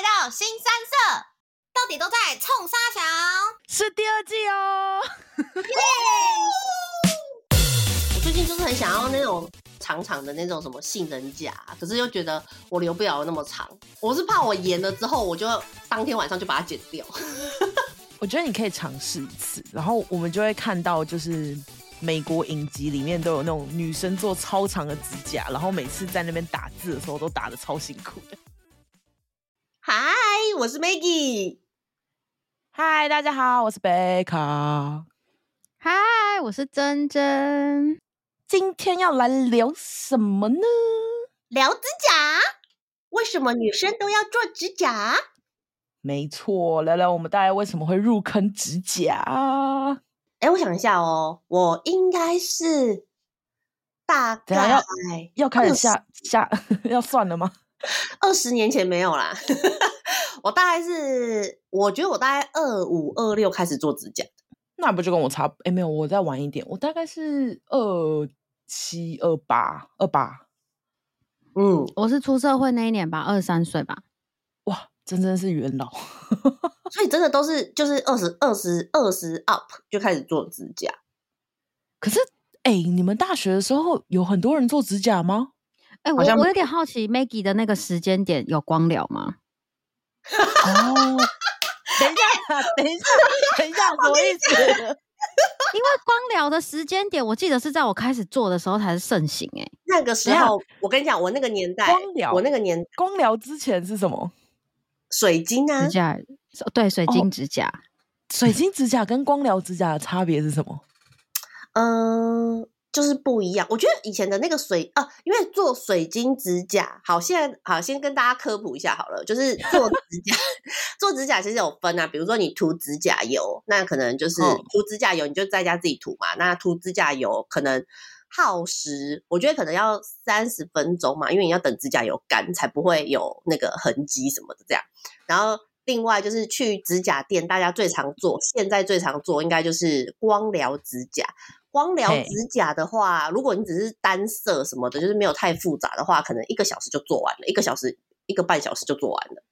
来到新三色，到底都在冲沙墙？是第二季哦。我最近就是很想要那种长长的那种什么杏仁甲，可是又觉得我留不了那么长，我是怕我延了之后，我就当天晚上就把它剪掉。我觉得你可以尝试一次，然后我们就会看到就是。美国影集里面都有那种女生做超长的指甲，然后每次在那边打字的时候都打得超辛苦的。嗨，我是 Maggie。嗨，大家好，我是贝卡。嗨，我是珍珍。今天要来聊什么呢？聊指甲。为什么女生都要做指甲？没错，聊聊我们大家为什么会入坑指甲。哎，我想一下哦，我应该是大概要要开始下下 要算了吗？二十年前没有啦，我大概是我觉得我大概二五二六开始做指甲，那不就跟我差？哎，没有，我再晚一点，我大概是二七二八二八，嗯，我是出社会那一年吧，二十三岁吧。哇，真真是元老。所以真的都是就是二十二十二十 up 就开始做指甲。可是哎、欸，你们大学的时候有很多人做指甲吗？哎、欸，我我有点好奇，Maggie 的那个时间点有光疗吗？哦，等一下，等一下，等一下，什么意思？因为光疗的时间点，我记得是在我开始做的时候才是盛行、欸。哎，那个时候我跟你讲，我那个年代光疗，我那个年光疗之前是什么？水晶啊，指甲。对，水晶指甲，哦，水晶指甲跟光疗指甲的差别是什么？嗯，就是不一样。我觉得以前的那个水啊，因为做水晶指甲，好，现在好，先跟大家科普一下好了。就是做指甲，做指甲其实有分啊，比如说你涂指甲油，那可能就是涂指甲油，你就在家自己涂嘛。那涂指甲油可能耗时，我觉得可能要三十分钟嘛，因为你要等指甲油干，才不会有那个痕迹什么的这样。然后。另外就是去指甲店，大家最常做，现在最常做应该就是光疗指甲。光疗指甲的话，如果你只是单色什么的，就是没有太复杂的话，可能一个小时就做完了，一个小时一个半小时就做完了，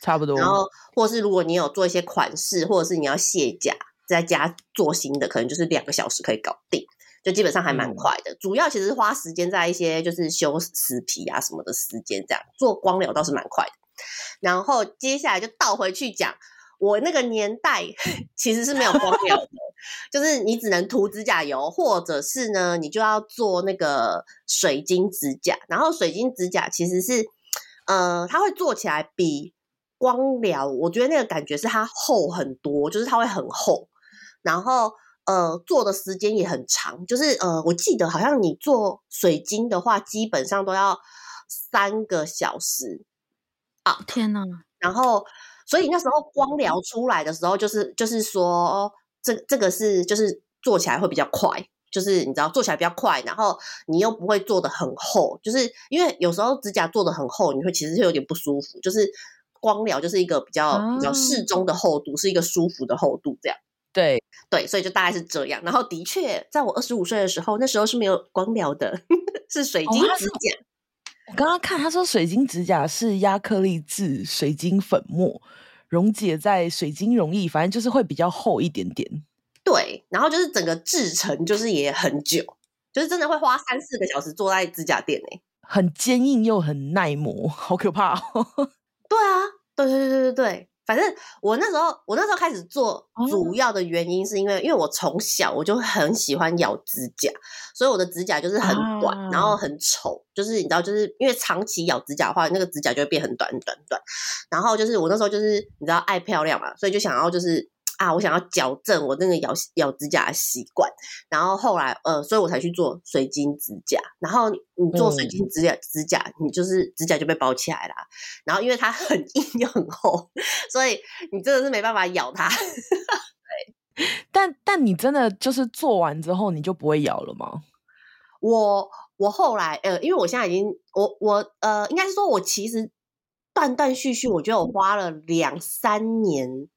差不多。然后，或是如果你有做一些款式，或者是你要卸甲，在家做新的，可能就是两个小时可以搞定，就基本上还蛮快的。嗯。主要其实是花时间在一些就是修死皮啊什么的时间，这样做光疗倒是蛮快的。然后接下来就倒回去讲，我那个年代 其实是没有光 疗的，就是你只能涂指甲油，或者是呢，你就要做那个水晶指甲。然后水晶指甲其实是，呃，它会做起来比光疗，我觉得那个感觉是它厚很多，就是它会很厚，然后呃，做的时间也很长，就是呃，我记得好像你做水晶的话，基本上都要三个小时。天呐，然后，所以那时候光疗出来的时候，就是就是说，这这个是就是做起来会比较快，就是你知道做起来比较快，然后你又不会做的很厚，就是因为有时候指甲做的很厚，你会其实是有点不舒服。就是光疗就是一个比较、啊、比较适中的厚度，是一个舒服的厚度，这样。对对，所以就大概是这样。然后的确，在我二十五岁的时候，那时候是没有光疗的，是水晶指甲。哦我刚刚看他说，水晶指甲是压克力质水晶粉末溶解在水晶溶液，反正就是会比较厚一点点。对，然后就是整个制成就是也很久，就是真的会花三四个小时坐在指甲店诶，很坚硬又很耐磨，好可怕哦。对啊，对对对对对对。反正我那时候，我那时候开始做，主要的原因是因为，哦、因为我从小我就很喜欢咬指甲，所以我的指甲就是很短，啊、然后很丑，就是你知道，就是因为长期咬指甲的话，那个指甲就会变很短很短短。然后就是我那时候就是你知道爱漂亮嘛，所以就想要就是。啊，我想要矫正我那个咬咬指甲的习惯，然后后来呃，所以我才去做水晶指甲。然后你做水晶指甲，嗯、指甲你就是指甲就被包起来啦。然后因为它很硬又很厚，所以你真的是没办法咬它。对，但但你真的就是做完之后你就不会咬了吗？我我后来呃，因为我现在已经我我呃，应该是说我其实断断续续，我觉得我花了两三年，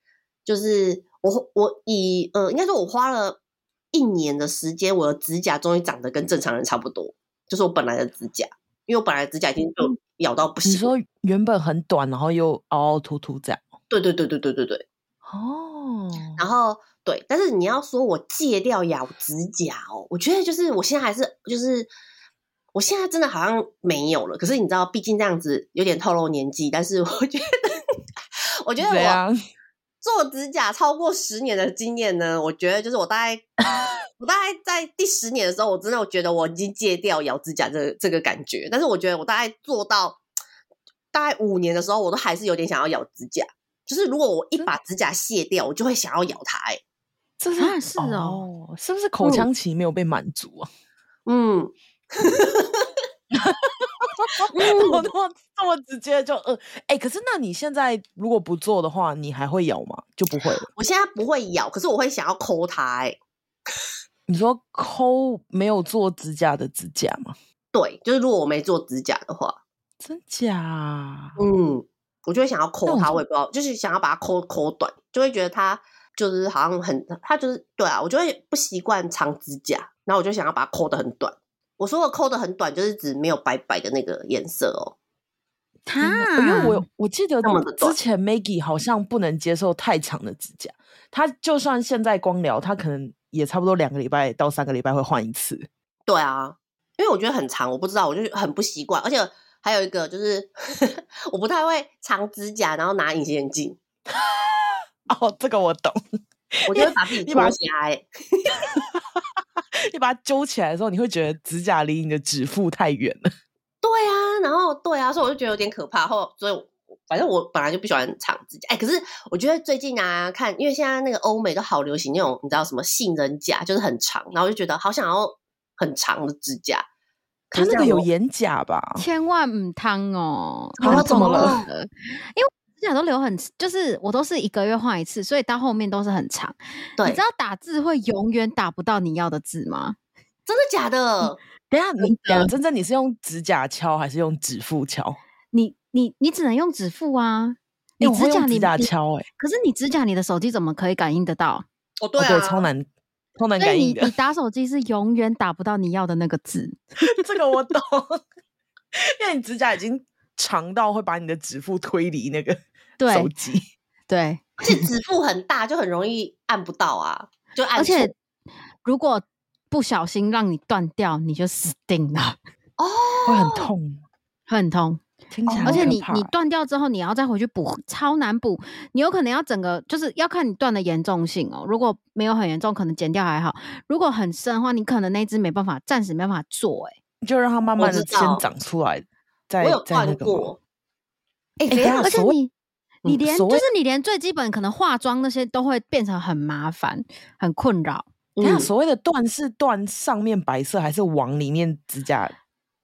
就是。我我以呃，应该说，我花了一年的时间，我的指甲终于长得跟正常人差不多，就是我本来的指甲，因为我本来的指甲已经就咬到不行。你说原本很短，然后又凹凹凸凸这样？对对对对对对对。哦，然后对，但是你要说我戒掉咬指甲哦，我觉得就是我现在还是就是，我现在真的好像没有了。可是你知道，毕竟这样子有点透露年纪，但是我觉得，我觉得我做指甲超过十年的经验呢，我觉得就是我大概。我大概在第十年的时候，我真的我觉得我已经戒掉咬指甲这个、这个感觉，但是我觉得我大概做到大概五年的时候，我都还是有点想要咬指甲。就是如果我一把指甲卸掉，我就会想要咬它、欸。哎，这是、啊、是哦，是不是口腔期没有被满足啊？嗯，我这么这么直接就呃，哎、欸，可是那你现在如果不做的话，你还会咬吗？就不会了。我现在不会咬，可是我会想要抠它。你说抠没有做指甲的指甲吗？对，就是如果我没做指甲的话，真假？嗯，我就会想要抠它，我也不知道，就是想要把它抠抠短，就会觉得它就是好像很，它就是对啊，我就会不习惯长指甲，然后我就想要把它抠的很短。我说的抠的很短，就是指没有白白的那个颜色哦。他、啊，因为我我记得之前 Maggie 好像不能接受太长的指甲，他就算现在光疗，他可能。也差不多两个礼拜到三个礼拜会换一次。对啊，因为我觉得很长，我不知道，我就很不习惯。而且还有一个就是，我不太会长指甲，然后拿隐形眼镜。哦，这个我懂。我就会把自己抓起来。你把它揪起来的时候，你会觉得指甲离你的指腹太远了。对啊，然后对啊，所以我就觉得有点可怕。后所以。反正我本来就不喜欢长指甲，哎、欸，可是我觉得最近啊，看，因为现在那个欧美都好流行那种，你知道什么杏仁甲，就是很长，然后我就觉得好想要很长的指甲。可是那个有眼甲吧？千万唔烫哦！然后怎么了？因为指甲都留很，就是我都是一个月换一次，所以到后面都是很长。对，你知道打字会永远打不到你要的字吗？真的假的？嗯、等下，你讲真正你是用指甲敲还是用指腹敲？你你你只能用指腹啊！你指甲你指甲敲哎、欸，可是你指甲你的手机怎么可以感应得到？哦对啊，对，超难超难感应的。你你打手机是永远打不到你要的那个字，这个我懂，因为你指甲已经长到会把你的指腹推离那个手机。对，而且指腹很大，就很容易按不到啊，就按。而且如果不小心让你断掉，你就死定了哦，会很痛。会很痛，听起来而且你你断掉之后，你要再回去补，超难补。你有可能要整个，就是要看你断的严重性哦。如果没有很严重，可能剪掉还好；如果很深的话，你可能那只没办法，暂时没办法做。哎，就让它慢慢的先长出来。再再那个过。哎、欸，而且你你连就是你连最基本可能化妆那些都会变成很麻烦、很困扰。你看所谓的断是断上面白色，还是往里面指甲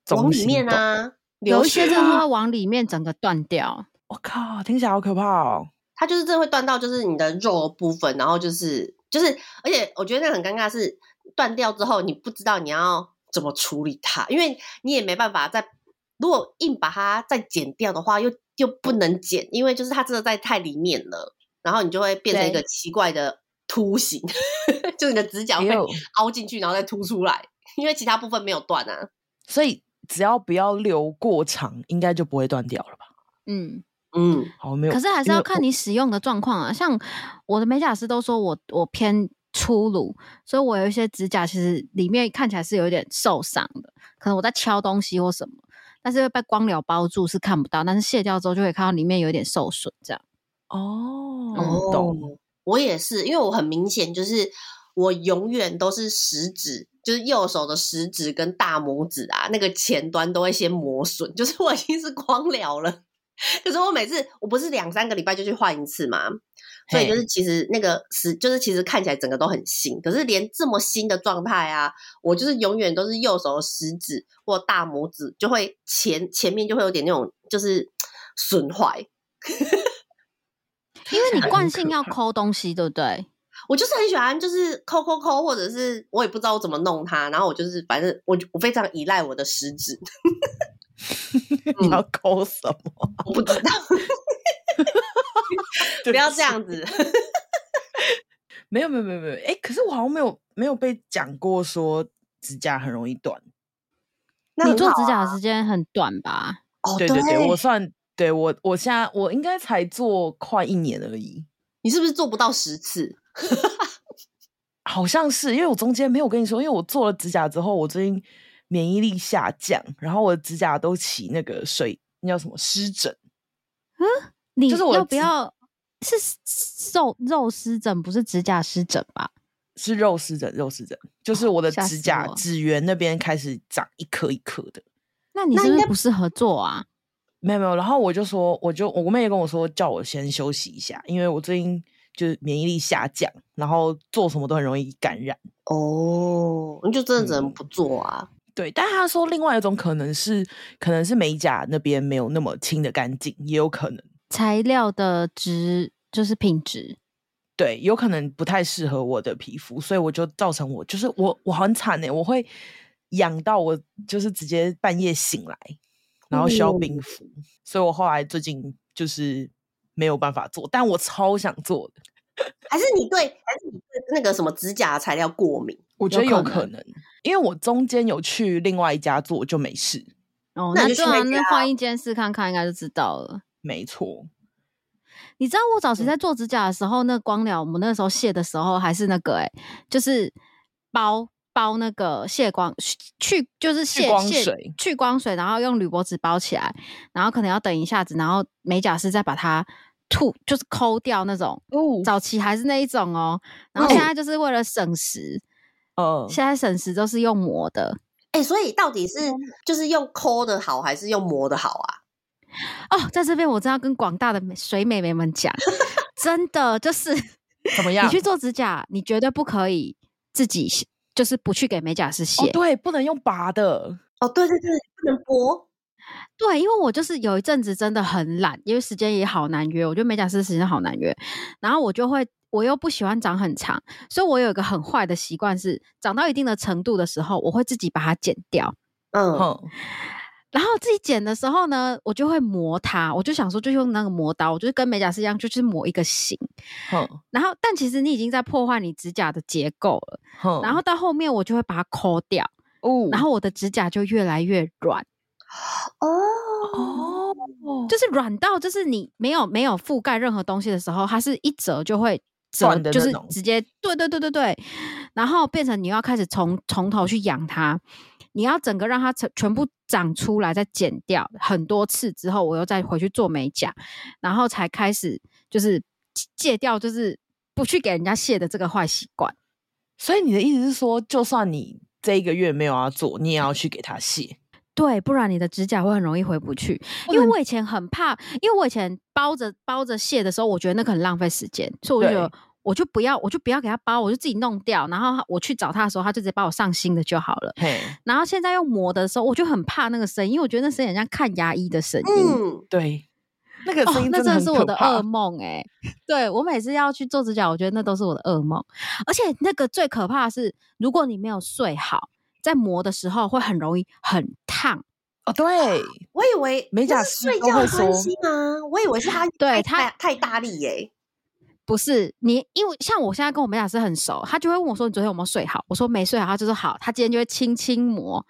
往里面啊？有一些真的会往里面整个断掉，我靠，听起来好可怕哦！它就是真的会断到，就是你的肉的部分，然后就是就是，而且我觉得那很尴尬，是断掉之后你不知道你要怎么处理它，因为你也没办法再，如果硬把它再剪掉的话，又又不能剪，因为就是它真的在太里面了，然后你就会变成一个奇怪的凸形，就你的指甲会凹进去，然后再凸出来，因为其他部分没有断啊，所以。只要不要留过长，应该就不会断掉了吧？嗯嗯，好，没有。可是还是要看你使用的状况啊。像我的美甲师都说我我偏粗鲁，所以我有一些指甲其实里面看起来是有一点受伤的，可能我在敲东西或什么，但是被光疗包住是看不到，但是卸掉之后就会看到里面有点受损这样。哦，我、懂。我也是，因为我很明显就是我永远都是食指。就是右手的食指跟大拇指啊，那个前端都会先磨损。就是我已经是光疗了，可是我每次我不是两三个礼拜就去换一次嘛，所以就是其实那个食就是其实看起来整个都很新，可是连这么新的状态啊，我就是永远都是右手食指或大拇指就会前前面就会有点那种就是损坏，因为你 惯性要抠东西，对不对？我就是很喜欢，就是抠抠抠，或者是我也不知道我怎么弄它，然后我就是反正我我非常依赖我的食指。你要抠什么？我不知道。不要这样子。没有没有没有没有，哎，可是我好像没有没有被讲过说指甲很容易断。那你做指甲的时间很短吧？哦，对对对，我算对我我现在我应该才做快一年而已。你是不是做不到十次？好像是，因为我中间没有跟你说，因为我做了指甲之后，我最近免疫力下降，然后我的指甲都起那个水，那叫什么湿疹？嗯，你就是我要不要是肉肉湿疹，不是指甲湿疹吧？是肉湿疹，肉湿疹，就是我的指甲指缘那边开始长一颗一颗的。那你是不是不适合做啊？没有没有，然后我就说，我就我妹也跟我说，叫我先休息一下，因为我最近就是免疫力下降，然后做什么都很容易感染。哦，你就真的只能不做啊？嗯、对，但他说另外一种可能是，可能是美甲那边没有那么清的干净，也有可能材料的质就是品质，对，有可能不太适合我的皮肤，所以我就造成我就是我我很惨哎，我会痒到我就是直接半夜醒来。然后需要冰敷，嗯，所以我后来最近就是没有办法做，但我超想做的。还是你对，还是你对那个什么指甲材料过敏？我觉得有可能，因为我中间有去另外一家做就没事。哦，那对啊，那换一间试看看，应该就知道了。没错，你知道我早期在做指甲的时候，嗯、那光疗我们那时候卸的时候还是那个哎、欸，就是包。包那个卸光去就是卸去光水去光水，然后用铝箔纸包起来，然后可能要等一下子，然后美甲师再把它吐，就是抠掉那种。哦，早期还是那一种哦，然后现在就是为了省时，哦，现在省时都是用磨的。哎、欸，所以到底是就是用抠的好，还是用磨的好啊？哦，在这边我真要跟广大的水美眉们讲，真的就是 怎么样？你去做指甲，你绝对不可以自己。就是不去给美甲师卸，哦，对，不能用拔的，哦，对对对，不能剥，对，因为我就是有一阵子真的很懒，因为时间也好难约，我觉得美甲师时间好难约，然后我就会，我又不喜欢长很长，所以我有一个很坏的习惯是，长到一定的程度的时候，我会自己把它剪掉，嗯。然后自己剪的时候呢，我就会磨它，我就想说，就用那个磨刀，我就是跟美甲师一样，就去磨一个形。嗯。然后，但其实你已经在破坏你指甲的结构了。嗯。然后到后面，我就会把它抠掉。哦。然后我的指甲就越来越软。哦哦。就是软到，就是你没有没有覆盖任何东西的时候，它是一折就会折，就是直接对对对对对。然后变成你要开始从从头去养它。你要整个让它全全部长出来，再剪掉很多次之后，我又再回去做美甲，然后才开始就是戒掉，就是不去给人家卸的这个坏习惯。所以你的意思是说，就算你这一个月没有要做，你也要去给他卸？对，不然你的指甲会很容易回不去。因为我以前很怕，因为我以前包着包着卸的时候，我觉得那个很浪费时间，所以我就觉得。我就不要，我就不要给他包，我就自己弄掉。然后我去找他的时候，他就直接帮我上新的就好了。然后现在用磨的时候，我就很怕那个声音，因为我觉得那声音很像看牙医的声音。嗯，对，那个声音真的、哦、那真的是我的噩梦哎、欸。对，我每次要去做指甲，我觉得那都是我的噩梦。而且那个最可怕的是，如果你没有睡好，在磨的时候会很容易很烫。哦，对，我以为美甲师睡觉的关系吗？我以为是他对他太大力耶、欸。不是你，因为像我现在跟我美甲师很熟，他就会问我说：“你昨天有没有睡好？”我说：“没睡好。”他就说：“好。”他今天就会轻轻磨，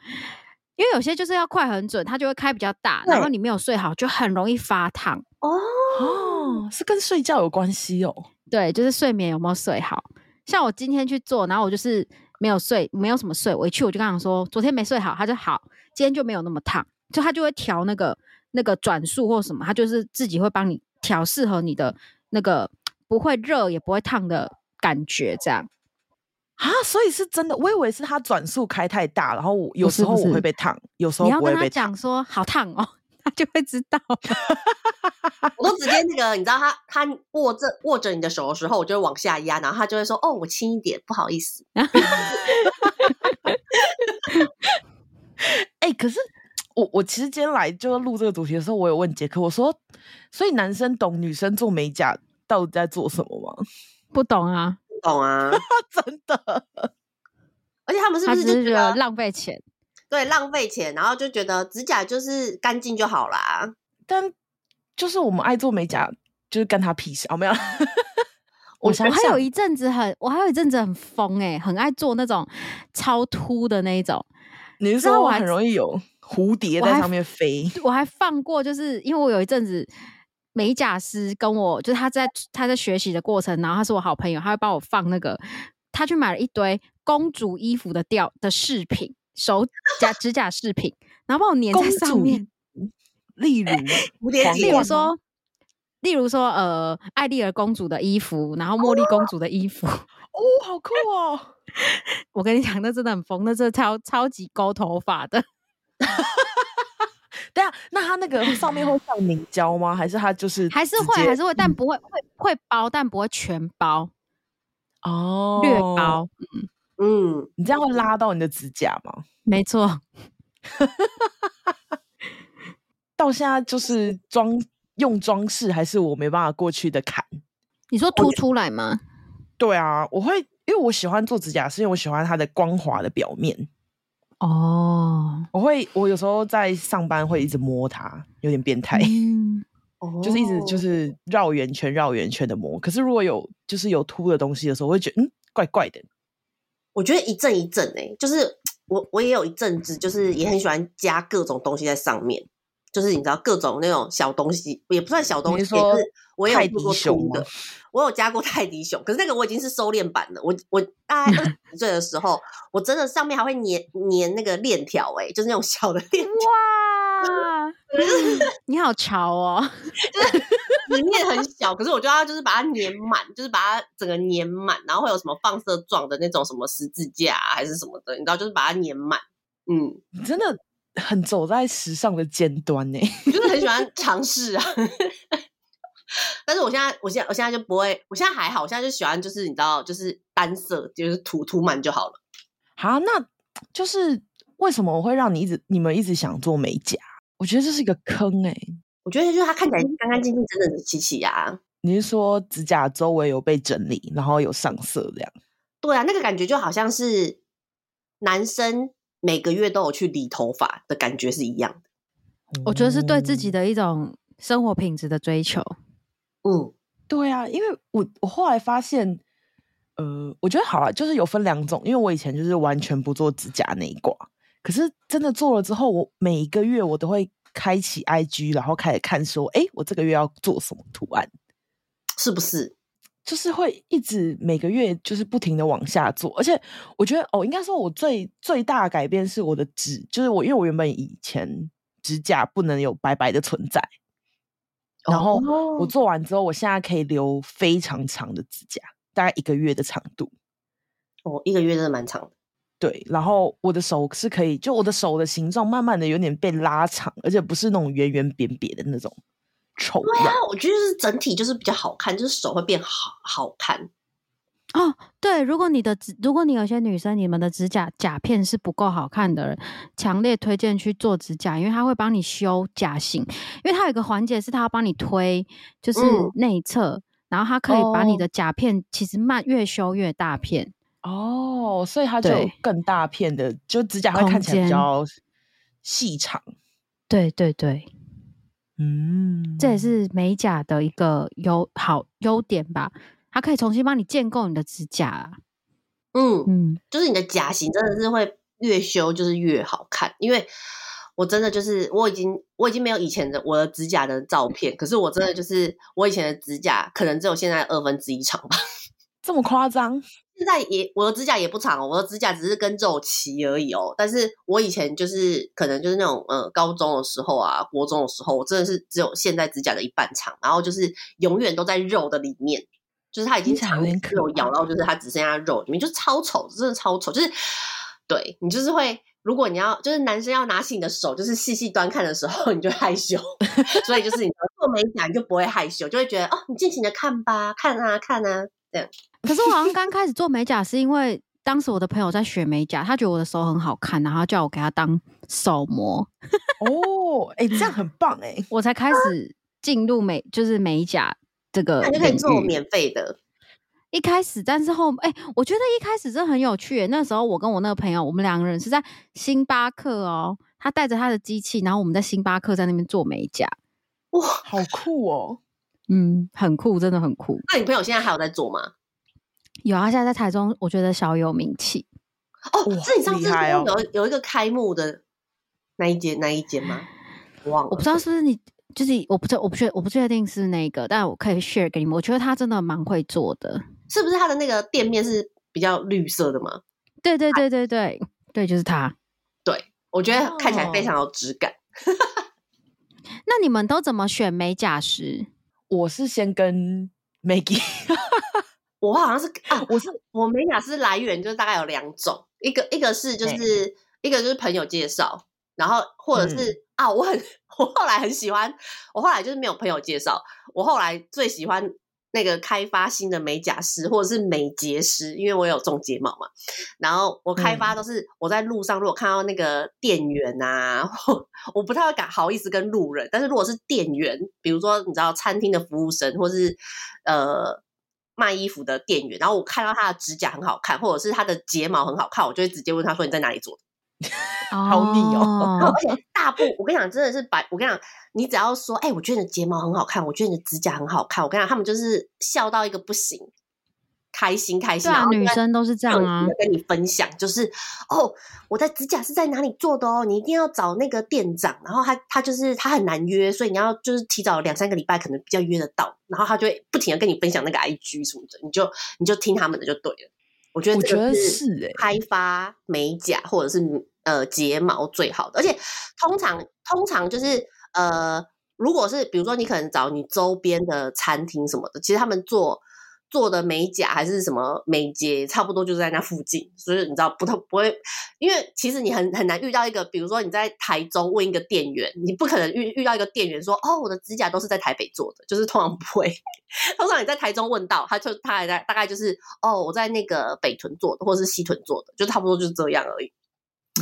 因为有些就是要快很准，他就会开比较大，然后你没有睡好就很容易发烫。哦哦，是跟睡觉有关系哦。对，就是睡眠有没有睡好。像我今天去做，然后我就是没有睡，没有什么睡。我一去我就跟他说：“昨天没睡好。”他就好，今天就没有那么烫，就他就会调那个那个转速或什么，他就是自己会帮你调适合你的那个。不会热也不会烫的感觉，这样啊，所以是真的。我以为是他转速开太大，然后有时候我会被烫，有时候不会被烫。你要跟他讲说好烫哦，他就会知道。我都直接那个，你知道他他握着握着你的手的时候，我就会往下压，然后他就会说：“哦，我轻一点，不好意思。”哎、欸，可是我我其实今天来就录这个主题的时候，我有问杰克，我说：“所以男生懂女生做美甲？”到底在做什么吗？不懂啊，不懂啊，真的。而且他们是不是就觉得浪费钱？对，浪费钱，然后就觉得指甲就是干净就好啦。但就是我们爱做美甲，就是干他屁事，好没有？我想还有一阵子很，我还有一阵子很疯哎、欸，很爱做那种超秃的那一种。你是说我很容易有蝴蝶在上面飞。我还放过，就是因为我有一阵子美甲师跟我，就是他在他在学习的过程，然后他是我好朋友，他会帮我放那个，他去买了一堆公主衣服的吊的饰品，手甲指甲饰品，然后把我粘在上面。例如 例如说，例如说，呃，爱丽儿公主的衣服，然后茉莉公主的衣服，哦，好酷哦！我跟你讲，那真的很疯，那真的超超级勾头发的。对啊，那它那个上面会上凝胶吗？还是它就是还是会还是会，但不会、嗯、会会包，但不会全包哦，略包。嗯嗯，你这样会拉到你的指甲吗？没错。到现在就是装用装饰，还是我没办法过去的坎。你说凸出来吗？对啊，我会，因为我喜欢做指甲，是因为我喜欢它的光滑的表面。哦，我会，我有时候在上班会一直摸它，有点变态。嗯，就是一直就是绕圆圈、绕圆圈的摸。可是如果有就是有凸的东西的时候，我会觉得嗯，怪怪的。我觉得一阵一阵哎，就是我我也有一阵子，就是也很喜欢加各种东西在上面。就是你知道各种那种小东西，也不算小东西，是我有做过凸的，我有加过泰迪熊，可是那个我已经是收敛版的。我我大概二 十几岁的时候，我真的上面还会粘粘那个链条，哎，就是那种小的链条。哇，你好潮哦！就是里面很小，可是我就要就是把它粘满，就是把它整个粘满，然后会有什么放射状的那种什么十字架还是什么的，你知道，就是把它粘满。嗯，真的。很走在时尚的尖端呢，就是很喜欢尝试啊。但是我现在，我现在，我现在就不会，我现在还好，我现在就喜欢，就是你知道，就是单色，就是涂涂满就好了。好，那就是为什么我会让你一直，你们一直想做美甲？我觉得这是一个坑哎、欸。我觉得就是它看起来干干净净，真的是琪琪呀。你是说指甲周围有被整理，然后有上色这样？对啊，那个感觉就好像是男生。每个月都有去理头发的感觉是一样的，我觉得是对自己的一种生活品质的追求。嗯，对啊，因为我我后来发现，呃，我觉得好了，就是有分两种，因为我以前就是完全不做指甲那一挂，可是真的做了之后，我每一个月我都会开启 IG，然后开始看说，哎，我这个月要做什么图案，是不是？就是会一直每个月就是不停的往下做，而且我觉得哦，应该说我最最大的改变是我的指，就是我因为我原本以前指甲不能有白白的存在，然后我做完之后，我现在可以留非常长的指甲，大概一个月的长度。哦，一个月真的蛮长的。对，然后我的手是可以，就我的手的形状慢慢的有点被拉长，而且不是那种圆圆扁扁的那种。丑对啊，我觉得是整体就是比较好看，就是手会变好好看哦。对，如果你的指，如果你有些女生，你们的指甲甲片是不够好看的人，强烈推荐去做指甲，因为它会帮你修甲型，因为它有一个环节是它要帮你推，就是内侧，嗯、然后它可以把你的甲片其实慢越修越大片哦，所以它就更大片的，就指甲会看起来比较细长。对对对。嗯，这也是美甲的一个优好优点吧，它可以重新帮你建构你的指甲啊。嗯嗯，就是你的甲型真的是会越修就是越好看，因为我真的就是我已经我已经没有以前的我的指甲的照片，可是我真的就是我以前的指甲可能只有现在二分之一长吧，这么夸张？现在也我的指甲也不长哦，我的指甲只是跟肉齐而已哦。但是我以前就是可能就是那种呃高中的时候啊，国中的时候，我真的是只有现在指甲的一半长，然后就是永远都在肉的里面，就是它已经长有咬到，就是它只剩下肉里面，就超丑，真的超丑。就是对你就是会，如果你要就是男生要拿起你的手，就是细细端看的时候，你就害羞。所以就是你做美甲，你就不会害羞，就会觉得哦，你尽情的看吧，看啊看啊这样。可是我好像刚开始做美甲，是因为当时我的朋友在学美甲，他觉得我的手很好看，然后叫我给他当手模。哦，哎、欸，这样很棒哎、欸！我才开始进入美，就是美甲这个，那就可以做免费的。一开始，但是后，哎、欸，我觉得一开始真的很有趣、欸。那时候我跟我那个朋友，我们两个人是在星巴克哦，他带着他的机器，然后我们在星巴克在那边做美甲。哇，好酷哦！嗯，很酷，真的很酷。那你朋友现在还有在做吗？有啊，现在在台中，我觉得小有名气哦。是你上次有有一个开幕的那一间那一间吗？我忘了，我不知道是不是你，就是我不知道，我不确我不确定是那个，但我可以 share 给你们。我觉得他真的蛮会做的，是不是他的那个店面是比较绿色的吗？对对对对对对，就是他。对，我觉得看起来非常有质感。Oh. 那你们都怎么选美甲师？我是先跟 Maggie，我好像是啊，我是我美甲师来源就是大概有两种，一个一个是就是一个就是朋友介绍，然后或者是、嗯、啊，我很 我后来很喜欢，我后来就是没有朋友介绍，我后来最喜欢。那个开发新的美甲师或者是美睫师，因为我有种睫毛嘛，然后我开发都是我在路上如果看到那个店员啊，我，我不太会敢好意思跟路人，但是如果是店员，比如说你知道餐厅的服务生或是呃卖衣服的店员，然后我看到他的指甲很好看，或者是他的睫毛很好看，我就会直接问他说，你在哪里做的？好腻哦！而且大部我跟你讲，真的是白。我跟你讲，你只要说，哎、欸，我觉得你的睫毛很好看，我觉得你的指甲很好看。我跟你讲，他们就是笑到一个不行，开心开心。对啊，女生都是这样啊。跟你分享，就是哦，我的指甲是在哪里做的哦，你一定要找那个店长。然后他他就是他很难约，所以你要就是提早两三个礼拜，可能比较约得到。然后他就会不停的跟你分享那个 IG 什么的，你就你就听他们的就对了。我觉得我觉得是开发美甲或者是呃睫毛最好的，而且通常通常就是呃，如果是比如说你可能找你周边的餐厅什么的，其实他们做。做的美甲还是什么美睫，差不多就是在那附近，所以你知道不太不会，因为其实你很很难遇到一个，比如说你在台中问一个店员，你不可能遇遇到一个店员说，哦，我的指甲都是在台北做的，就是通常不会，通常你在台中问到，他就他还在大概就是，哦，我在那个北屯做的，或者是西屯做的，就差不多就是这样而已。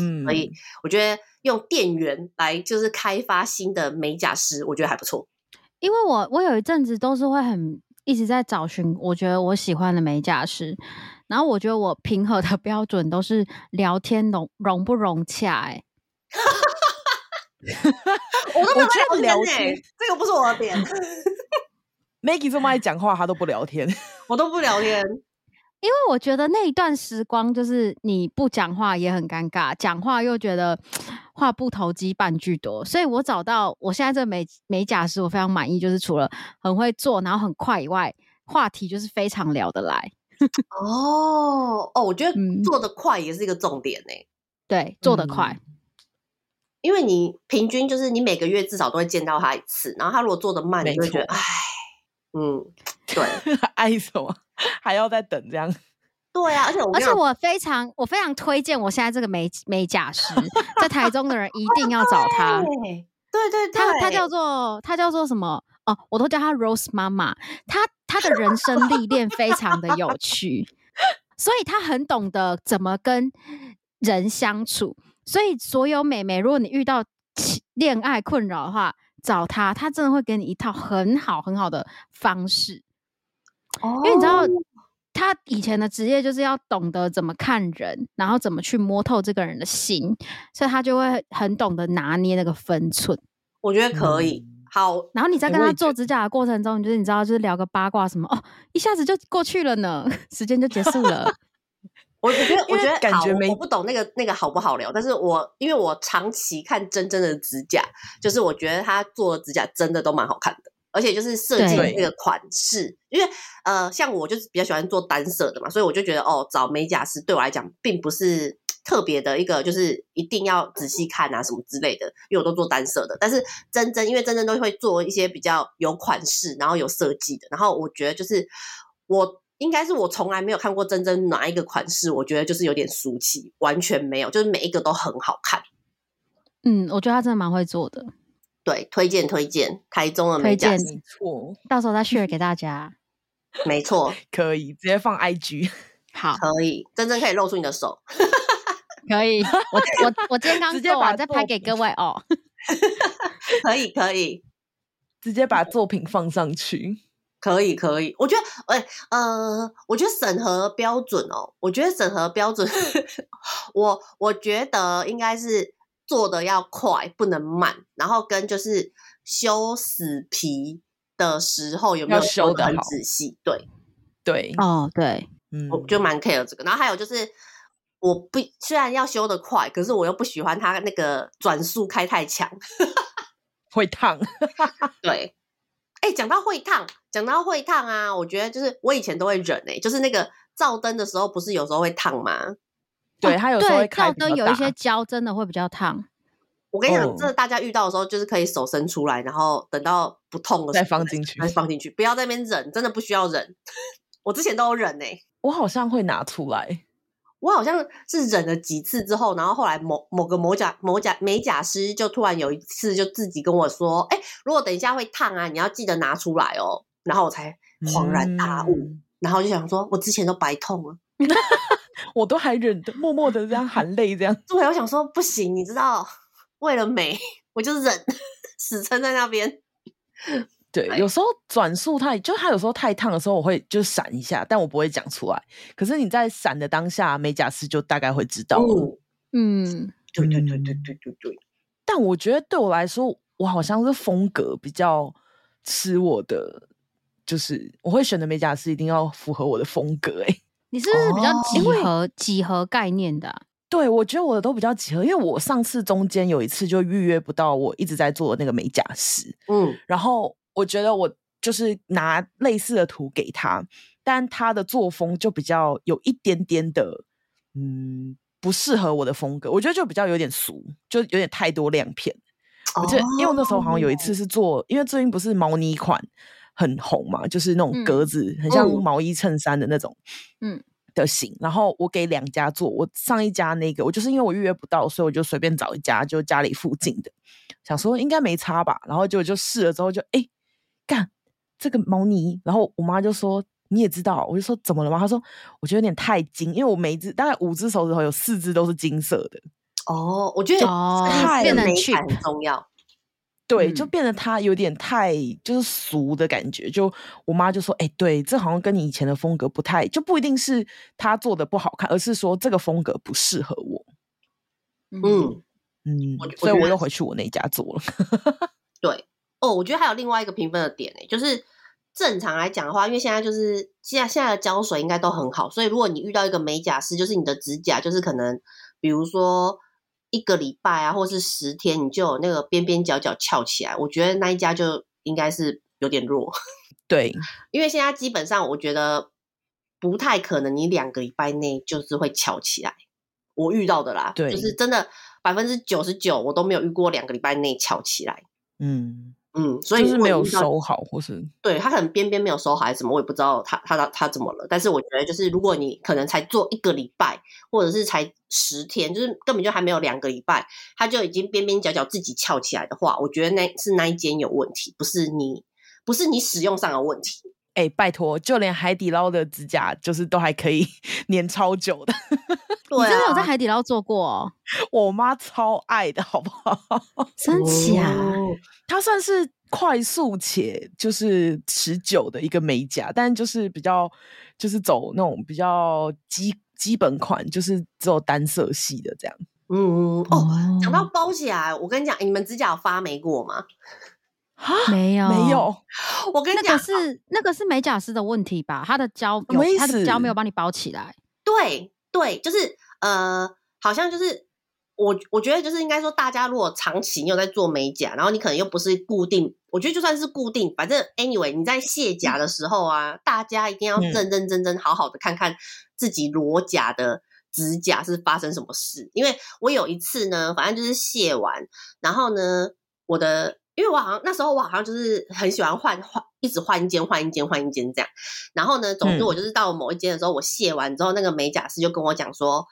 嗯，所以我觉得用店员来就是开发新的美甲师，我觉得还不错。因为我我有一阵子都是会很。一直在找寻我觉得我喜欢的美甲师，然后我觉得我平和的 标准都是聊天融融不融洽、欸。哎，我都没有聊天、欸，这个不是我的点。Maggie 这么爱讲话，他都不聊天，我都不聊天，因为我觉得那一段时光就是你不讲话也很尴尬，讲话又觉得。话不投机半句多，所以我找到我现在这美美甲师，我非常满意。就是除了很会做，然后很快以外，话题就是非常聊得来。哦哦，我觉得做得快也是一个重点呢、欸嗯。对，做得快、嗯，因为你平均就是你每个月至少都会见到他一次，然后他如果做得慢，你就会觉得唉，嗯，对，爱什么还要再等这样。对啊，而且我而且我非常我非常推荐我现在这个美美甲师，在台中的人一定要找他。对 对对，他他叫做他叫做什么？哦，我都叫他 Rose 妈妈。他他的人生历练非常的有趣，所以他很懂得怎么跟人相处。所以所有美眉，如果你遇到恋爱困扰的话，找他，他真的会给你一套很好很好的方式。哦，因为你知道。他以前的职业就是要懂得怎么看人，然后怎么去摸透这个人的心，所以他就会很懂得拿捏那个分寸。我觉得可以。嗯、好，然后你在跟他做指甲的过程中，你就是你知道，就是聊个八卦什么哦，一下子就过去了呢，时间就结束了。我我觉得我觉得感觉没我不懂那个那个好不好聊，但是我因为我长期看真真的指甲，就是我觉得他做的指甲真的都蛮好看的。而且就是设计那个款式，因为呃，像我就是比较喜欢做单色的嘛，所以我就觉得哦，找美甲师对我来讲并不是特别的一个，就是一定要仔细看啊什么之类的，因为我都做单色的。但是真真，因为真真都会做一些比较有款式，然后有设计的。然后我觉得就是我应该是我从来没有看过真真哪一个款式，我觉得就是有点俗气，完全没有，就是每一个都很好看。嗯，我觉得他真的蛮会做的。对，推荐推荐，台中的美甲师，没错，到时候再 share 给大家。没错，可以直接放 IG，好，可以，真正可以露出你的手，可以。我我我今天刚做完，再拍给各位哦。可以可以，直接把作品放上去，可以可以。我觉得，哎、欸，呃，我觉得审核标准哦，我觉得审核标准，我我觉得应该是。做的要快，不能慢，然后跟就是修死皮的时候有没有修的很仔细？对，对，哦，对，嗯，我就蛮 care 这个。然后还有就是，我不虽然要修得快，可是我又不喜欢它那个转速开太强，会烫。对，哎、欸，讲到会烫，讲到会烫啊，我觉得就是我以前都会忍哎、欸，就是那个照灯的时候，不是有时候会烫吗？对，它有时候会开照灯有一些胶真的会比较烫。我跟你讲，这、oh. 大家遇到的时候，就是可以手伸出来，然后等到不痛的时候再放进去，再放进去，不要在那边忍，真的不需要忍。我之前都有忍呢、欸，我好像会拿出来，我好像是忍了几次之后，然后后来某某个某甲某甲美甲师就突然有一次就自己跟我说：“哎、欸，如果等一下会烫啊，你要记得拿出来哦。”然后我才恍然大悟，嗯、然后就想说，我之前都白痛了，我都还忍的，默默的这样含泪这样。对，我想说不行，你知道。为了美，我就忍，死撑在那边。对，有时候转速太，就它有时候太烫的时候，我会就闪一下，但我不会讲出来。可是你在闪的当下，美甲师就大概会知道了。嗯，对对对对对对对。但我觉得对我来说，我好像是风格比较吃我的，就是我会选的美甲师一定要符合我的风格、欸。哎，你是不是比较几何几何概念的、啊？对，我觉得我的都比较几何，因为我上次中间有一次就预约不到我一直在做的那个美甲师，嗯，然后我觉得我就是拿类似的图给他，但他的作风就比较有一点点的，嗯，不适合我的风格，我觉得就比较有点俗，就有点太多亮片。哦、我记得因为那时候好像有一次是做，因为最近不是毛呢款很红嘛，就是那种格子、嗯、很像毛衣衬衫的那种，嗯。的型，然后我给两家做，我上一家那个，我就是因为我预约不到，所以我就随便找一家，就家里附近的，想说应该没差吧，然后就就试了之后就哎，干这个毛呢，然后我妈就说你也知道，我就说怎么了吗？她说我觉得有点太金，因为我每一只大概五只手指头有四只都是金色的。哦，我觉得太美感很重要。对，就变得他有点太就是俗的感觉。就我妈就说：“哎、欸，对，这好像跟你以前的风格不太，就不一定是他做的不好看，而是说这个风格不适合我。”嗯嗯，所以我又回去我那家做了。对哦，我觉得还有另外一个评分的点呢，就是正常来讲的话，因为现在就是现在现在的胶水应该都很好，所以如果你遇到一个美甲师，就是你的指甲就是可能比如说。一个礼拜啊，或是十天，你就有那个边边角角翘起来。我觉得那一家就应该是有点弱，对，因为现在基本上我觉得不太可能，你两个礼拜内就是会翘起来。我遇到的啦，对，就是真的百分之九十九，我都没有遇过两个礼拜内翘起来。嗯。嗯，所以就是没有收好，或是对他可能边边没有收好还是什么，我也不知道他他他他怎么了。但是我觉得，就是如果你可能才做一个礼拜，或者是才十天，就是根本就还没有两个礼拜，他就已经边边角角自己翘起来的话，我觉得那是那一间有问题，不是你不是你使用上的问题。哎、欸，拜托，就连海底捞的指甲就是都还可以 粘超久的。你真的有在海底捞做过？哦？我妈超爱的，好不好？真假？哦、它算是快速且就是持久的一个美甲，但就是比较就是走那种比较基基本款，就是只有单色系的这样。嗯哦，讲到包起来，我跟你讲，你们指甲有发霉过吗？没有没有，我跟你讲，那个是那个是美甲师的问题吧？他的胶有，他的胶没有帮你包起来。对对，就是呃，好像就是我我觉得就是应该说，大家如果长期你有在做美甲，然后你可能又不是固定，我觉得就算是固定，反正 anyway 你在卸甲的时候啊，嗯、大家一定要认认真真好好的看看自己裸甲的指甲是发生什么事。因为我有一次呢，反正就是卸完，然后呢，我的。因为我好像那时候我好像就是很喜欢换换，一直换一间换一间换一间这样。然后呢，总之我就是到某一间的时候，我卸完之后，那个美甲师就跟我讲说：“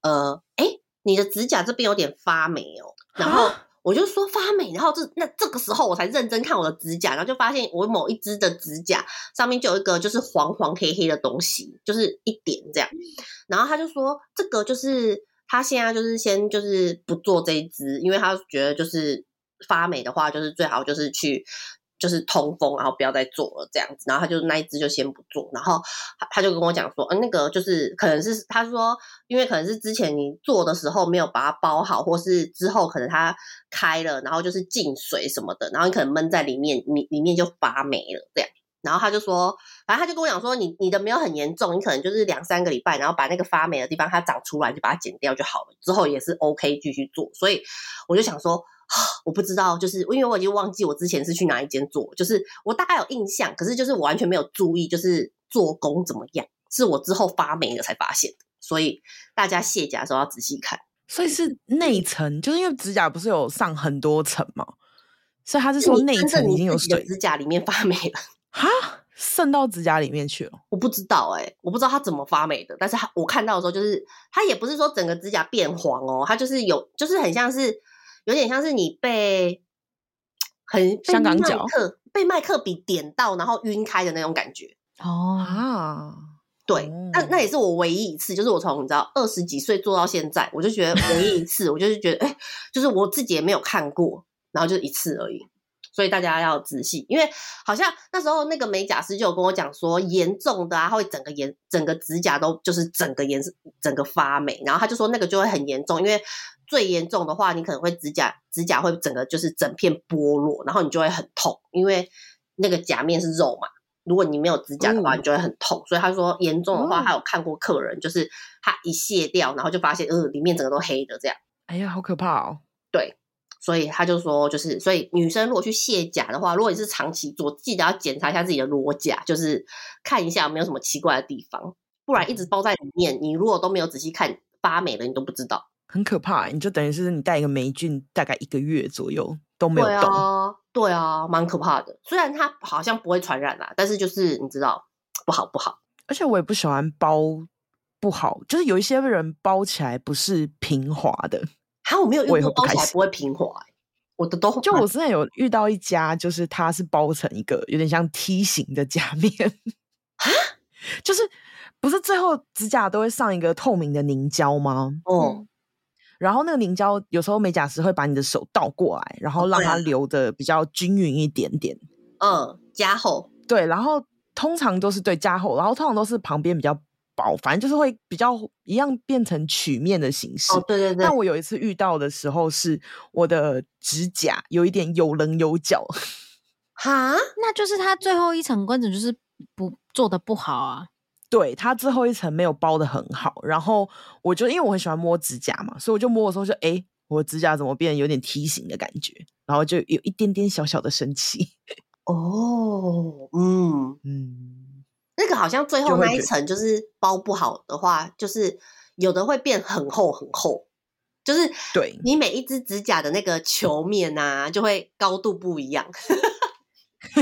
呃，哎，你的指甲这边有点发霉哦。”然后我就说发霉，然后这那这个时候我才认真看我的指甲，然后就发现我某一只的指甲上面就有一个就是黄黄黑黑的东西，就是一点这样。然后他就说：“这个就是他现在就是先就是不做这一只，因为他觉得就是。”发霉的话，就是最好就是去就是通风，然后不要再做了这样子。然后他就那一支就先不做，然后他他就跟我讲说，呃，那个就是可能是他说，因为可能是之前你做的时候没有把它包好，或是之后可能它开了，然后就是进水什么的，然后你可能闷在里面，里里面就发霉了这样。然后他就说，反正他就跟我讲说，你你的没有很严重，你可能就是两三个礼拜，然后把那个发霉的地方它长出来，就把它剪掉就好了，之后也是 OK 继续做。所以我就想说，我不知道，就是因为我已经忘记我之前是去哪一间做，就是我大概有印象，可是就是我完全没有注意，就是做工怎么样，是我之后发霉了才发现的。所以大家卸甲的时候要仔细看。所以是内层，就是因为指甲不是有上很多层吗？所以他是说内层已经有水，指甲里面发霉了。哈，渗到指甲里面去了？我不知道哎、欸，我不知道它怎么发霉的。但是它我看到的时候，就是它也不是说整个指甲变黄哦，它就是有，就是很像是有点像是你被很香港脚被麦克笔点到，然后晕开的那种感觉哦啊。对，那那也是我唯一一次，就是我从你知道二十几岁做到现在，我就觉得 唯一一次，我就是觉得哎、欸，就是我自己也没有看过，然后就一次而已。所以大家要仔细，因为好像那时候那个美甲师就有跟我讲说，严重的啊，会整个颜整个指甲都就是整个颜色整个发霉，然后他就说那个就会很严重，因为最严重的话，你可能会指甲指甲会整个就是整片剥落，然后你就会很痛，因为那个甲面是肉嘛，如果你没有指甲的话，你就会很痛。嗯、所以他说严重的话，他有看过客人，就是他一卸掉，然后就发现呃里面整个都黑的这样。哎呀，好可怕哦！对。所以他就说，就是所以女生如果去卸甲的话，如果你是长期做，记得要检查一下自己的裸甲，就是看一下有没有什么奇怪的地方，不然一直包在里面，你如果都没有仔细看发霉了，你都不知道，很可怕。你就等于是你带一个霉菌，大概一个月左右都没有动，对啊，对啊，蛮可怕的。虽然它好像不会传染啦，但是就是你知道不好不好。而且我也不喜欢包不好，就是有一些人包起来不是平滑的。好，我没有遇过包起来不会平滑，欸，我的都就我之前有遇到一家，就是它是包成一个有点像梯形的甲面，就是不是最后指甲都会上一个透明的凝胶吗？哦，然后那个凝胶有时候美甲师会把你的手倒过来，然后让它流的比较均匀一点点，嗯，加厚，对，然后通常都是对加厚，然后通常都是旁边比较。薄，反正就是会比较一样变成曲面的形式。哦，对对对。但我有一次遇到的时候，是我的指甲有一点有棱有角。哈，那就是它最后一层根本就是不做的不好啊。对，它最后一层没有包的很好。然后我就因为我很喜欢摸指甲嘛，所以我就摸的时候就哎，我的指甲怎么变有点梯形的感觉？然后就有一点点小小的生气。哦，嗯嗯。那个好像最后那一层就是包不好的话，就，就是有的会变很厚很厚，就是对你每一只指甲的那个球面啊，就会高度不一样。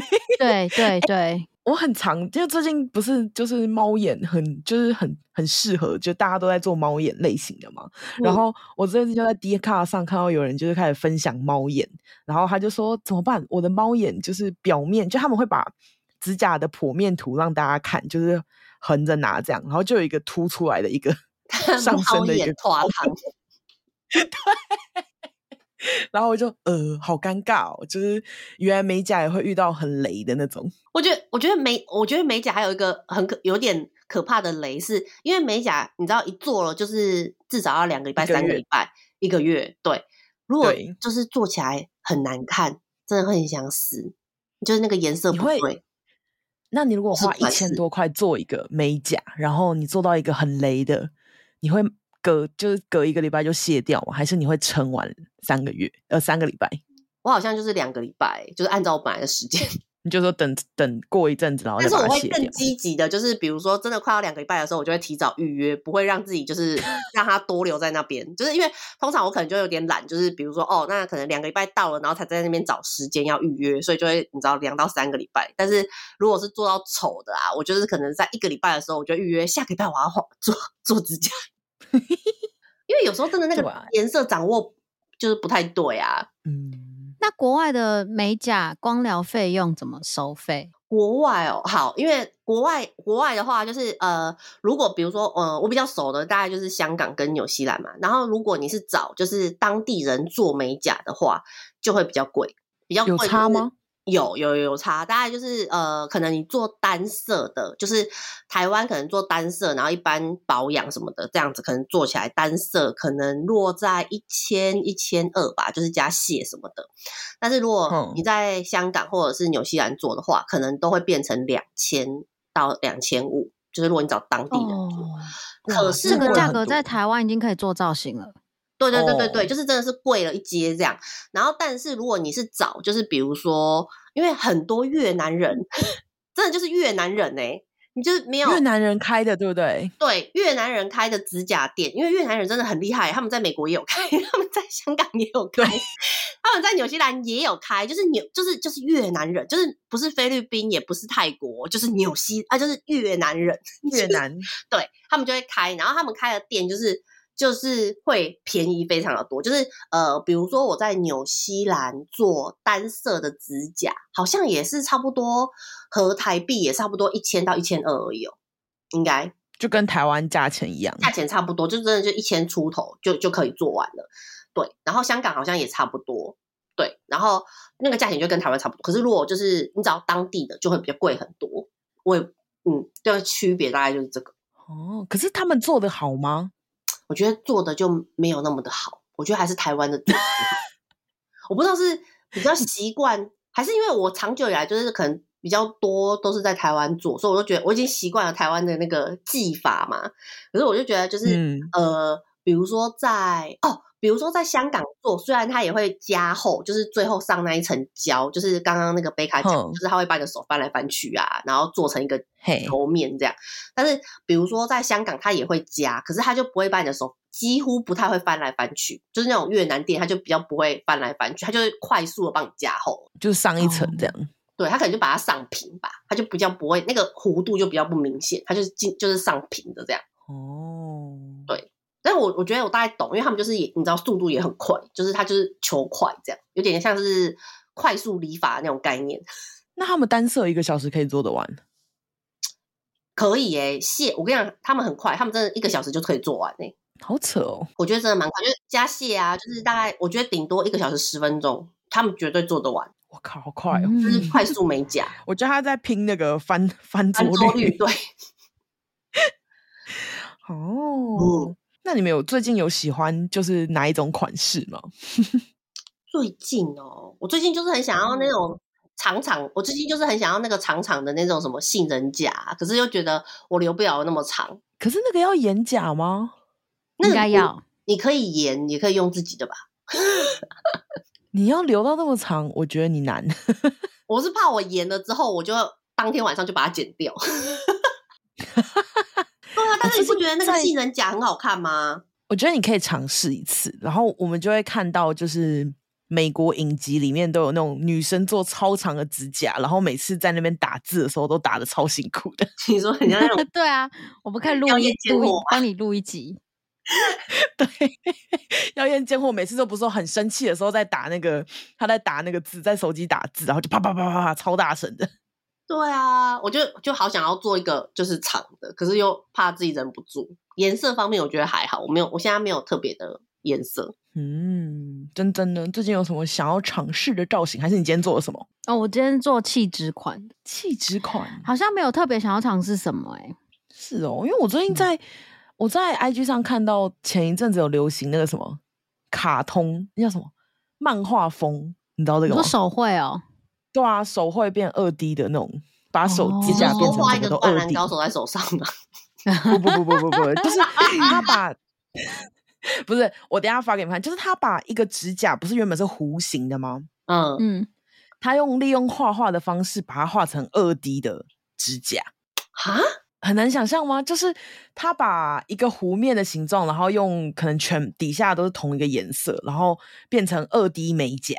对对对，我很常，就最近不是就是猫眼很就是很很适合，就大家都在做猫眼类型的嘛。嗯、然后我最近就在 Dcard 上看到有人就是开始分享猫眼，然后他就说怎么办？我的猫眼就是表面，就他们会把。指甲的剖面图让大家看，就是横着拿这样，然后就有一个凸出来的一个 上升的一个。对，然后我就呃，好尴尬哦，就是原来美甲也会遇到很雷的那种。我觉得，我觉得美，我觉得美甲还有一个很可有点可怕的雷是，是因为美甲你知道一做了就是至少要两个礼拜、三个礼拜、一个月。对，如果就是做起来很难看，真的会很想死，就是那个颜色不对。那你如果花一千多块做一个美甲，然后你做到一个很雷的，你会隔就是隔一个礼拜就卸掉吗？还是你会撑完三个月呃三个礼拜？我好像就是两个礼拜，就是按照我本来的时间。你就说等等过一阵子，然后。但是我会更积极的，就是比如说真的快要两个礼拜的时候，我就会提早预约，不会让自己就是 让它多留在那边。就是因为通常我可能就有点懒，就是比如说哦，那可能两个礼拜到了，然后才在那边找时间要预约，所以就会你知道两到三个礼拜。但是如果是做到丑的啊，我就是可能在一个礼拜的时候，我就预约下个礼拜我要画做做指甲，因为有时候真的那个颜色掌握就是不太对啊，嗯。那国外的美甲光疗费用怎么收费？国外哦，好，因为国外国外的话，就是呃，如果比如说呃，我比较熟的大概就是香港跟纽西兰嘛。然后如果你是找就是当地人做美甲的话，就会比较贵，比较贵，就是。有差吗？有有有差，大概就是呃，可能你做单色的，就是台湾可能做单色，然后一般保养什么的这样子，可能做起来单色可能落在一千一千二吧，就是加卸什么的。但是如果你在香港或者是纽西兰做的话，可能都会变成两千到两千五，就是如果你找当地人做。哦、可是这个价格在台湾已经可以做造型了。对对对对对，就是真的是贵了一阶这样。然后，但是如果你是找，就是比如说，因为很多越南人，真的就是越南人哎、欸，你就是没有越南人开的，对不对？对，越南人开的指甲店，因为越南人真的很厉害，他们在美国也有开，他们在香港也有开，他们在纽西兰也有开，就是纽，就是就是越南人，就是不是菲律宾，也不是泰国，就是纽西啊，就是越南人，越南，对，他们就会开，然后他们开的店就是。就是会便宜非常的多，就是呃，比如说我在纽西兰做单色的指甲，好像也是差不多和台币也差不多一千到一千二而已哦，应该就跟台湾价钱一样，价钱差不多，就真的就一千出头就就可以做完了。对，然后香港好像也差不多，对，然后那个价钱就跟台湾差不多。可是如果就是你找当地的，就会比较贵很多。我也嗯，这个区别大概就是这个哦。可是他们做的好吗？我觉得做的就没有那么的好，我觉得还是台湾的。我不知道是比较习惯，还是因为我长久以来就是可能比较多都是在台湾做，所以我就觉得我已经习惯了台湾的那个技法嘛。可是我就觉得就是、嗯、呃，比如说在哦。比如说在香港做，虽然它也会加厚，就是最后上那一层胶，就是刚刚那个贝卡讲，就是他会把你的手翻来翻去啊，然后做成一个球面这样。但是比如说在香港，它也会加，可是它就不会把你的手几乎不太会翻来翻去，就是那种越南店，它就比较不会翻来翻去，它就会快速的帮你加厚，就是上一层这样。哦、对，它可能就把它上平吧，它就比较不会那个弧度就比较不明显，它就是进就是上平的这样。哦，对。但我我觉得我大概懂，因为他们就是也你知道速度也很快，就是他就是求快这样，有点像是快速理法那种概念。那他们单色一个小时可以做得完？可以诶，卸我跟你讲，他们很快，他们真的一个小时就可以做完诶。好扯哦！我觉得真的蛮快，就是加蟹啊，就是大概我觉得顶多一个小时十分钟，他们绝对做得完。我靠，好快哦！就是快速美甲。我觉得他在拼那个翻翻桌率，对。哦。嗯那你们有最近有喜欢就是哪一种款式吗？最近哦，我最近就是很想要那种长长，我最近就是很想要那个长长的那种什么杏仁甲，可是又觉得我留不了那么长。可是那个要眼甲吗？应该要，你可以延，也可以用自己的吧。你要留到那么长，我觉得你难。我是怕我延了之后，我就当天晚上就把它剪掉。对啊，但是你不觉得那个杏仁甲很好看吗？我觉得你可以尝试一次，然后我们就会看到，就是美国影集里面都有那种女生做超长的指甲，然后每次在那边打字的时候都打的超辛苦的。你说人家那种？对啊，我们可以录一录，帮你录一集。对，妖艳贱货每次都不是说很生气的时候在打那个，他在打那个字，在手机打字，然后就啪啪啪啪啪超大声的。对啊，我就就好想要做一个就是长的，可是又怕自己忍不住。颜色方面我觉得还好，我没有，我现在没有特别的颜色。嗯，真真的，最近有什么想要尝试的造型？还是你今天做了什么？哦，我今天做气质款，气质款好像没有特别想要尝试什么哎、欸。是哦，因为我最近在、嗯、我在 IG 上看到前一阵子有流行那个什么卡通，那叫什么漫画风，你知道这个吗？手绘哦。对啊，手绘变二 D 的那种，把手指甲变成画一个灌篮高手在手上的。不不不不不不，就是他把，不是我等一下发给你们看，就是他把一个指甲不是原本是弧形的吗？嗯嗯，他用利用画画的方式把它画成二 D 的指甲。哈，很难想象吗？就是他把一个弧面的形状，然后用可能全底下都是同一个颜色，然后变成二 D 美甲。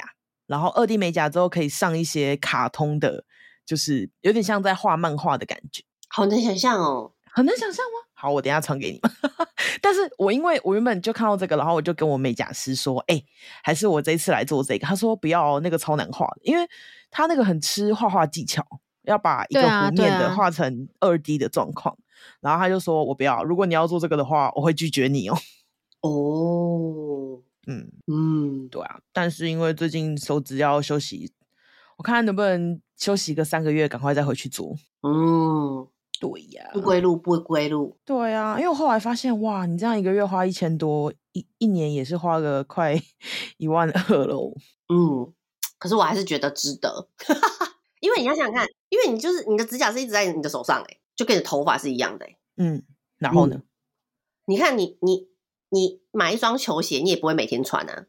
然后二 D 美甲之后可以上一些卡通的，就是有点像在画漫画的感觉，好难想象哦，很难想象吗？好，我等一下传给你们。但是我因为我原本就看到这个，然后我就跟我美甲师说，哎、欸，还是我这一次来做这个。他说不要，那个超难画的，因为他那个很吃画画技巧，要把一个弧面的画成二 D 的状况。啊啊、然后他就说我不要，如果你要做这个的话，我会拒绝你哦。哦。嗯嗯，对啊，但是因为最近手指要休息，我看看能不能休息个三个月，赶快再回去做。嗯，对呀，不归路，不归路。对啊，因为我后来发现，哇，你这样一个月花一千多，一一年也是花个快一万二喽。嗯，可是我还是觉得值得，因为你要想想看，因为你就是你的指甲是一直在你的手上，哎，就跟你的头发是一样的，嗯，然后呢？嗯、你看你你你买一双球鞋，你也不会每天穿啊，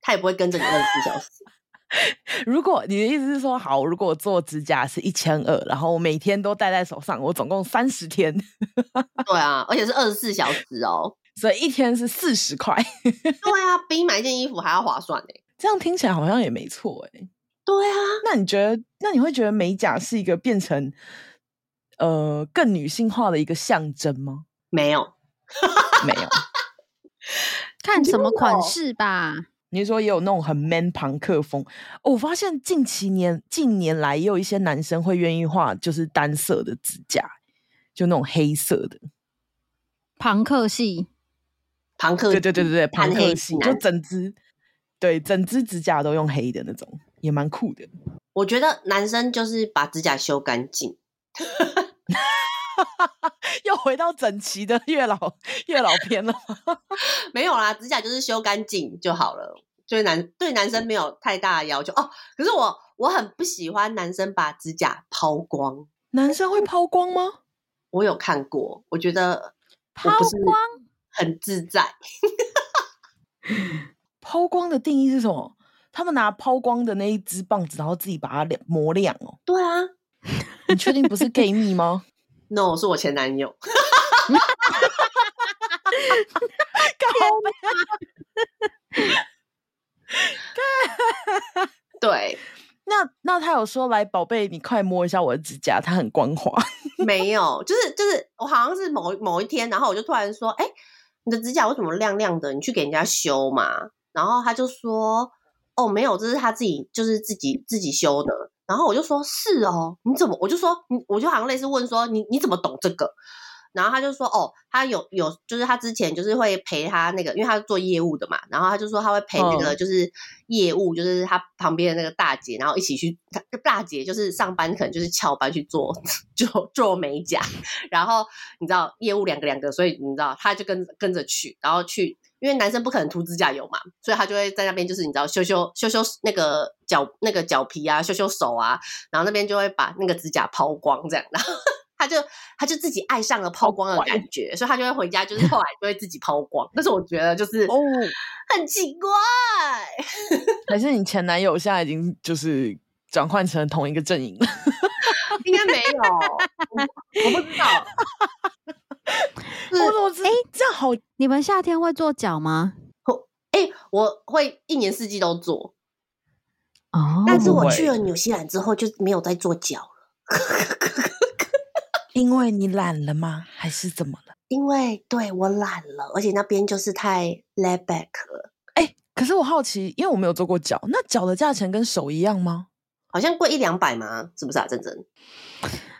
它也不会跟着你二十四小时。如果你的意思是说，好，如果我做指甲是一千二，然后我每天都戴在手上，我总共三十天。对啊，而且是二十四小时哦，所以一天是四十块。对啊，比买一件衣服还要划算呢。这样听起来好像也没错哎。对啊，那你觉得，那你会觉得美甲是一个变成呃更女性化的一个象征吗？没有，没有，看什么款式吧。你是说也有那种很 man 朋克风？哦，我发现近几年近年来也有一些男生会愿意画，就是单色的指甲，就那种黑色的朋克系，朋克，对对对对对，朋克系，就整只，对，整只指甲都用黑的那种，也蛮酷的。我觉得男生就是把指甲修干净，又回到整齐的月老月老篇了吗？没有啦，指甲就是修干净就好了。所以男对男生没有太大的要求哦。可是我我很不喜欢男生把指甲抛光。男生会抛光吗？我有看过，我觉得抛光很自在。抛光的定义是什么？他们拿抛光的那一支棒子，然后自己把它亮磨亮哦。对啊，你确定不是 gay 蜜吗？No，是我前男友。对，那那他有说来，宝贝，你快摸一下我的指甲，它很光滑。没有，就是就是，我好像是某某一天，然后我就突然说，哎、欸，你的指甲为什么亮亮的？你去给人家修嘛。然后他就说，哦，没有，这是他自己，就是自己自己修的。然后我就说，是哦，你怎么？我就说，你我就好像类似问说，你你怎么懂这个？然后他就说：“哦，他有有，就是他之前就是会陪他那个，因为他是做业务的嘛。然后他就说他会陪那个就是业务，哦、就是他旁边的那个大姐，然后一起去。大姐就是上班可能就是翘班去做 做做美甲。然后你知道业务两个两个，所以你知道他就跟跟着去，然后去，因为男生不可能涂指甲油嘛，所以他就会在那边就是你知道修修修修那个脚那个脚皮啊，修修手啊，然后那边就会把那个指甲抛光这样，然后。”他就他就自己爱上了抛光的感觉，所以他就会回家，就是后来就会自己抛光。但是我觉得就是哦，很奇怪，还是你前男友现在已经就是转换成同一个阵营了？应该没有，我，我不知道。我怎么哎，这样好？你们夏天会做脚吗？哎、欸，我会一年四季都做。哦，但是我去了纽西兰之后就没有再做脚了。因为你懒了吗？还是怎么了？因为对我懒了，而且那边就是太 laid back 了。哎、欸，可是我好奇，因为我没有做过脚，那脚的价钱跟手一样吗？好像贵一两百吗？是不是啊？真真？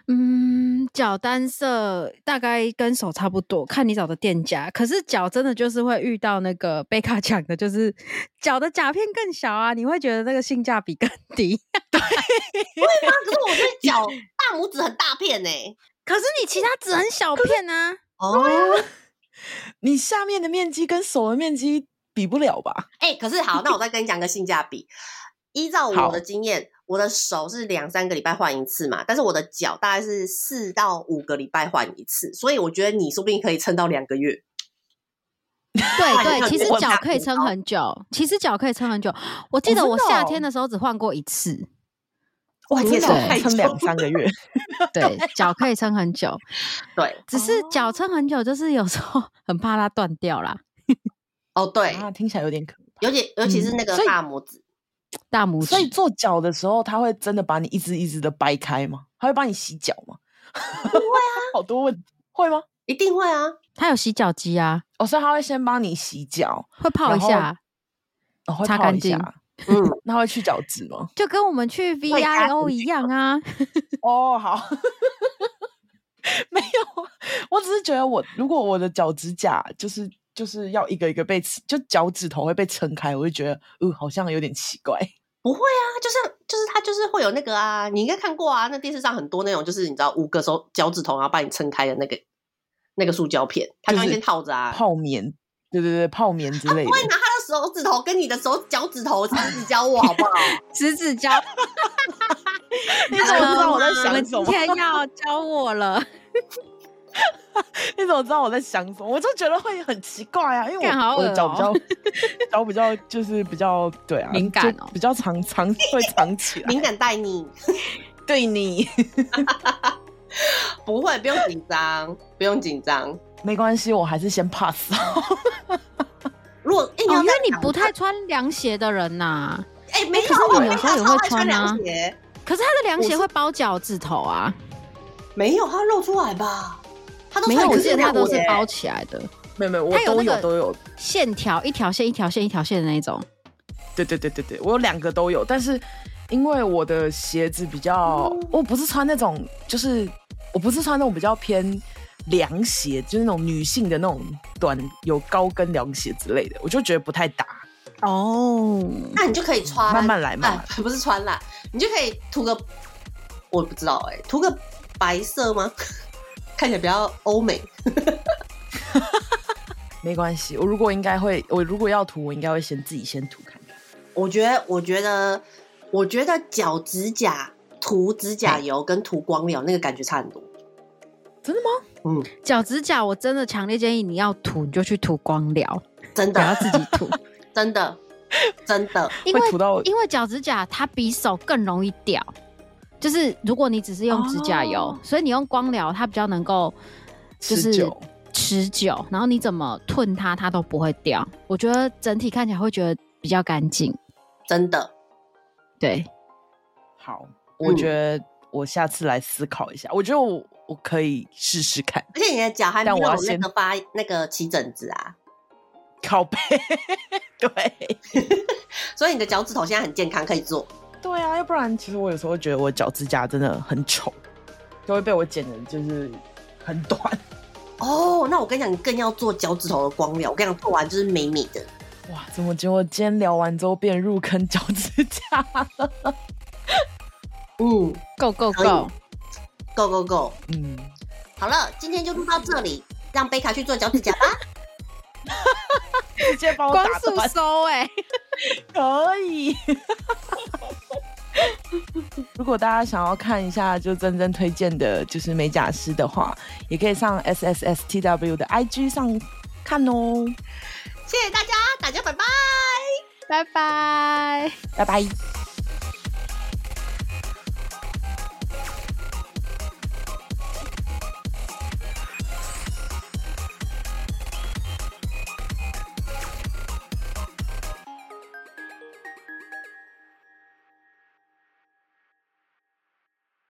嗯，脚单色大概跟手差不多，看你找的店家。可是脚真的就是会遇到那个贝卡讲的，就是脚的甲片更小啊，你会觉得那个性价比更低。对，会吗？可是我对脚大拇指很大片呢、欸。可是你其他指很小片啊！哦，你下面的面积跟手的面积比不了吧？哎、欸，可是好，那我再跟你讲个性价比。依照我的经验，我的手是两三个礼拜换一次嘛，但是我的脚大概是四到五个礼拜换一次，所以我觉得你说不定可以撑到两个月。对对，其实脚可以撑很久，其实脚可以撑很久。我记得我夏天的时候只换过一次。哇，真的撑两三个月，对，脚可以撑很久，对，只是脚撑很久，就是有时候很怕它断掉啦。哦，对，啊，听起来有点可怕，尤其尤其是那个大拇指，大拇指。所以做脚的时候，他会真的把你一只一只的掰开吗？他会帮你洗脚吗？不会啊，好多问题，会吗？一定会啊，他有洗脚机啊，哦，所以他会先帮你洗脚，会泡一下，哦，会擦干净。嗯，那会去角质吗？就跟我们去 VIO 一样啊。哦，好，没有，我只是觉得我如果我的脚趾甲就是就是要一个一个被就脚趾头会被撑开，我就觉得，嗯、呃，好像有点奇怪。不会啊，就是就是它就是会有那个啊，你应该看过啊，那电视上很多那种就是你知道五个手脚趾头然后把你撑开的那个那个塑胶片，它就会先套着啊，泡棉，对对对，泡棉之类的。不会拿他的手指头跟你的手脚趾头十指交我好不好？十指交，你怎么知道我在想什么？今天要教我了。你怎么知道我在想什么？我就觉得会很奇怪啊，因为我，喔、我的脚比较 脚比较就是比较对啊，敏感哦，比较藏藏会藏起来，敏感带你。对你。不会不用紧张，不用紧张，没关系，我还是先 pass。如果、欸、因为你不太穿凉鞋的人呐、啊，哎、欸，没有，可是你有时候也会穿啊。可是他的凉鞋会包脚趾头啊，没有，它露出来吧。没有，我记得它都是包起来的。没有没有，我都有都有线条，一条线一条线一条线的那种。对对对对对，我有两个都有，但是因为我的鞋子比较，嗯、我不是穿那种，就是我不是穿那种比较偏凉鞋，就是那种女性的那种短有高跟凉鞋之类的，我就觉得不太搭。哦，那你就可以穿，慢慢来嘛、啊，不是穿啦，你就可以涂个，我不知道哎、欸，涂个白色吗？看起来比较欧美，没关系。我如果应该会，我如果要涂，我应该会先自己先涂看看。我觉得，我觉得，我觉得脚指甲涂指甲油跟涂光疗那个感觉差很多。真的吗？嗯，脚指甲我真的强烈建议你要涂，你就去涂光疗，真的不要自己涂，真的，真的，因为因为脚指甲它比手更容易掉。就是如果你只是用指甲油，哦、所以你用光疗，它比较能够就是持久，持久，然后你怎么吞它，它都不会掉。我觉得整体看起来会觉得比较干净，真的。对，好，我觉得我下次来思考一下。嗯、我觉得我我可以试试看。而且你的脚还没有那个发那个起疹子啊，靠背。对，所以你的脚趾头现在很健康，可以做。对啊，要不然其实我有时候觉得我脚指甲真的很丑，都会被我剪的，就是很短。哦，那我跟你讲，你更要做脚趾头的光疗。我跟你讲，做完就是美美的。哇，怎么觉得我今天聊完之后变入坑脚趾甲了？嗯，Go Go Go Go Go Go，嗯，好了，今天就录到这里，让贝卡去做脚趾甲吧。直接帮我光速收哎、欸，可以。如果大家想要看一下，就真真推荐的，就是美甲师的话，也可以上 S S S T W 的 I G 上看哦。谢谢大家，大家拜拜，拜拜，拜拜。